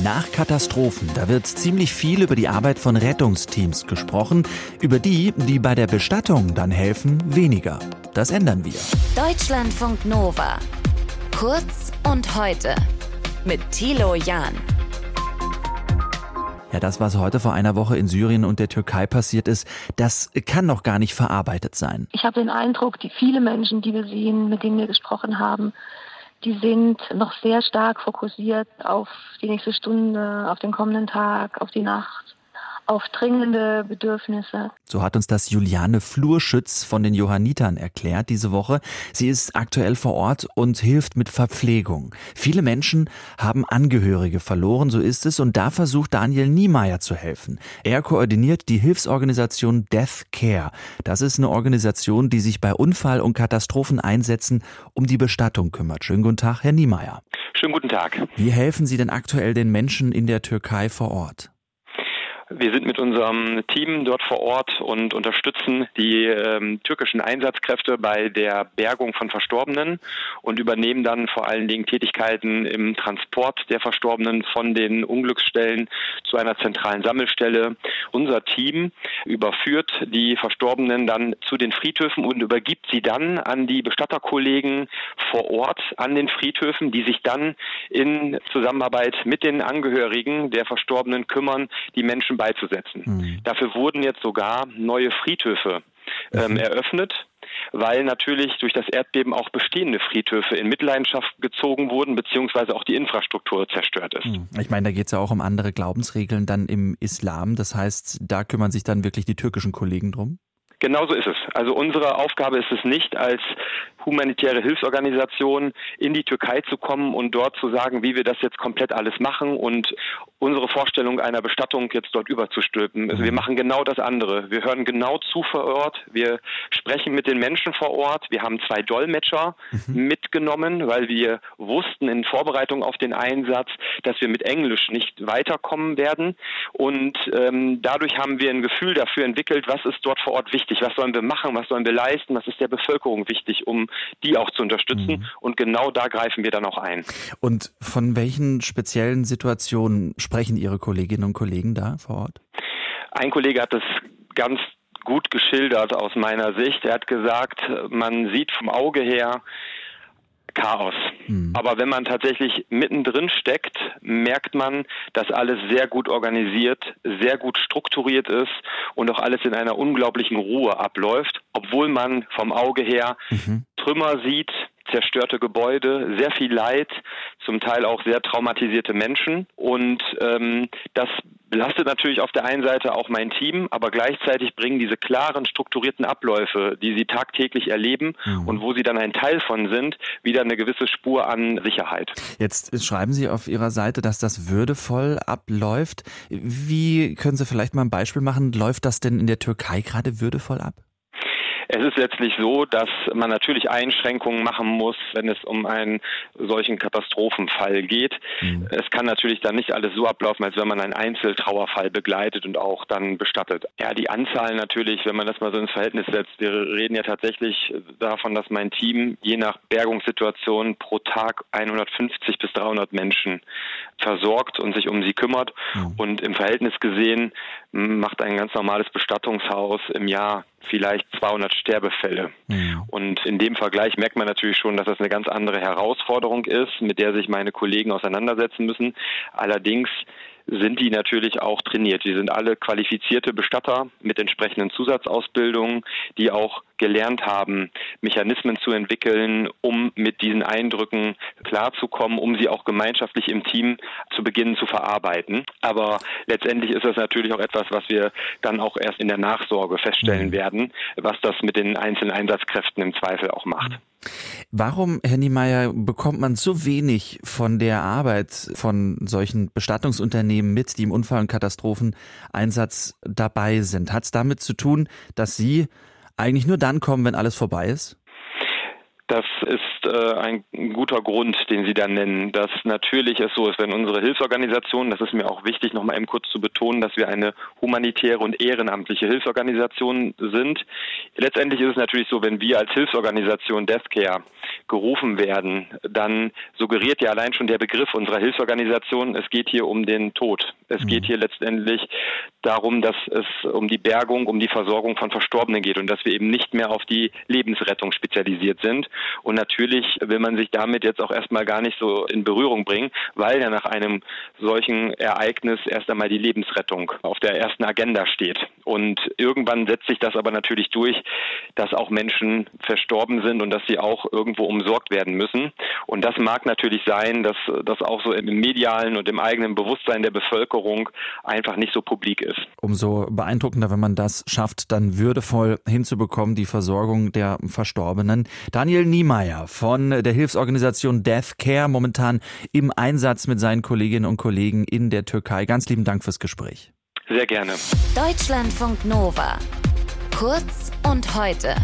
Nach Katastrophen, da wird ziemlich viel über die Arbeit von Rettungsteams gesprochen, über die, die bei der Bestattung dann helfen, weniger. Das ändern wir. Deutschlandfunk Nova. Kurz und heute mit Thilo Jahn. Ja, das, was heute vor einer Woche in Syrien und der Türkei passiert ist, das kann noch gar nicht verarbeitet sein. Ich habe den Eindruck, die viele Menschen, die wir sehen, mit denen wir gesprochen haben, die sind noch sehr stark fokussiert auf die nächste Stunde, auf den kommenden Tag, auf die Nacht auf dringende Bedürfnisse. So hat uns das Juliane Flurschütz von den Johannitern erklärt diese Woche. Sie ist aktuell vor Ort und hilft mit Verpflegung. Viele Menschen haben Angehörige verloren, so ist es, und da versucht Daniel Niemeyer zu helfen. Er koordiniert die Hilfsorganisation Death Care. Das ist eine Organisation, die sich bei Unfall- und Katastropheneinsätzen um die Bestattung kümmert. Schönen guten Tag, Herr Niemeyer. Schönen guten Tag. Wie helfen Sie denn aktuell den Menschen in der Türkei vor Ort? Wir sind mit unserem Team dort vor Ort und unterstützen die ähm, türkischen Einsatzkräfte bei der Bergung von Verstorbenen und übernehmen dann vor allen Dingen Tätigkeiten im Transport der Verstorbenen von den Unglücksstellen zu einer zentralen Sammelstelle. Unser Team überführt die Verstorbenen dann zu den Friedhöfen und übergibt sie dann an die Bestatterkollegen vor Ort an den Friedhöfen, die sich dann in Zusammenarbeit mit den Angehörigen der Verstorbenen kümmern, die Menschen beizusetzen. Mhm. Dafür wurden jetzt sogar neue Friedhöfe ähm, mhm. eröffnet weil natürlich durch das Erdbeben auch bestehende Friedhöfe in Mitleidenschaft gezogen wurden, beziehungsweise auch die Infrastruktur zerstört ist. Hm. Ich meine, da geht es ja auch um andere Glaubensregeln dann im Islam. Das heißt, da kümmern sich dann wirklich die türkischen Kollegen drum? Genauso ist es. Also unsere Aufgabe ist es nicht, als humanitäre Hilfsorganisation in die Türkei zu kommen und dort zu sagen, wie wir das jetzt komplett alles machen und unsere Vorstellung einer Bestattung jetzt dort überzustülpen. Also wir mhm. machen genau das andere. Wir hören genau zu vor Ort. Wir sprechen mit den Menschen vor Ort. Wir haben zwei Dolmetscher mhm. mitgenommen, weil wir wussten in Vorbereitung auf den Einsatz, dass wir mit Englisch nicht weiterkommen werden. Und ähm, dadurch haben wir ein Gefühl dafür entwickelt, was ist dort vor Ort wichtig, was sollen wir machen, was sollen wir leisten, was ist der Bevölkerung wichtig, um die auch zu unterstützen. Mhm. Und genau da greifen wir dann auch ein. Und von welchen speziellen Situationen sprechen Ihre Kolleginnen und Kollegen da vor Ort? Ein Kollege hat das ganz gut geschildert aus meiner Sicht. Er hat gesagt, man sieht vom Auge her Chaos. Mhm. Aber wenn man tatsächlich mittendrin steckt, merkt man, dass alles sehr gut organisiert, sehr gut strukturiert ist und auch alles in einer unglaublichen Ruhe abläuft, obwohl man vom Auge her mhm. Trümmer sieht, zerstörte Gebäude, sehr viel Leid, zum Teil auch sehr traumatisierte Menschen. Und ähm, das belastet natürlich auf der einen Seite auch mein Team, aber gleichzeitig bringen diese klaren, strukturierten Abläufe, die sie tagtäglich erleben mhm. und wo sie dann ein Teil von sind, wieder eine gewisse Spur an Sicherheit. Jetzt schreiben Sie auf Ihrer Seite, dass das würdevoll abläuft. Wie können Sie vielleicht mal ein Beispiel machen? Läuft das denn in der Türkei gerade würdevoll ab? Es ist letztlich so, dass man natürlich Einschränkungen machen muss, wenn es um einen solchen Katastrophenfall geht. Mhm. Es kann natürlich dann nicht alles so ablaufen, als wenn man einen Einzeltrauerfall begleitet und auch dann bestattet. Ja, die Anzahl natürlich, wenn man das mal so ins Verhältnis setzt, wir reden ja tatsächlich davon, dass mein Team je nach Bergungssituation pro Tag 150 bis 300 Menschen versorgt und sich um sie kümmert. Mhm. Und im Verhältnis gesehen macht ein ganz normales Bestattungshaus im Jahr vielleicht 200 Sterbefälle. Mhm. Und in dem Vergleich merkt man natürlich schon, dass das eine ganz andere Herausforderung ist, mit der sich meine Kollegen auseinandersetzen müssen. Allerdings sind die natürlich auch trainiert. Die sind alle qualifizierte Bestatter mit entsprechenden Zusatzausbildungen, die auch gelernt haben, Mechanismen zu entwickeln, um mit diesen Eindrücken klarzukommen, um sie auch gemeinschaftlich im Team zu beginnen zu verarbeiten. Aber letztendlich ist das natürlich auch etwas, was wir dann auch erst in der Nachsorge feststellen mhm. werden, was das mit den einzelnen Einsatzkräften im Zweifel auch macht. Warum, Herr Niemeyer, bekommt man so wenig von der Arbeit von solchen Bestattungsunternehmen mit, die im Unfall- und Katastropheneinsatz dabei sind? Hat es damit zu tun, dass Sie eigentlich nur dann kommen, wenn alles vorbei ist? Das ist äh, ein guter Grund, den Sie da nennen, dass natürlich es so ist, wenn unsere Hilfsorganisationen, das ist mir auch wichtig, nochmal eben kurz zu betonen, dass wir eine humanitäre und ehrenamtliche Hilfsorganisation sind. Letztendlich ist es natürlich so, wenn wir als Hilfsorganisation Deathcare gerufen werden, dann suggeriert ja allein schon der Begriff unserer Hilfsorganisation, es geht hier um den Tod. Es geht mhm. hier letztendlich darum, dass es um die Bergung, um die Versorgung von Verstorbenen geht und dass wir eben nicht mehr auf die Lebensrettung spezialisiert sind. Und natürlich will man sich damit jetzt auch erstmal gar nicht so in Berührung bringen, weil ja nach einem solchen Ereignis erst einmal die Lebensrettung auf der ersten Agenda steht. Und irgendwann setzt sich das aber natürlich durch, dass auch Menschen verstorben sind und dass sie auch irgendwo umsorgt werden müssen. Und das mag natürlich sein, dass das auch so im medialen und im eigenen Bewusstsein der Bevölkerung einfach nicht so publik ist. Umso beeindruckender, wenn man das schafft, dann würdevoll hinzubekommen, die Versorgung der Verstorbenen. Daniel Niemeyer von der Hilfsorganisation Death Care, momentan im Einsatz mit seinen Kolleginnen und Kollegen in der Türkei. Ganz lieben Dank fürs Gespräch. Sehr gerne. Deutschlandfunk Nova. Kurz und heute.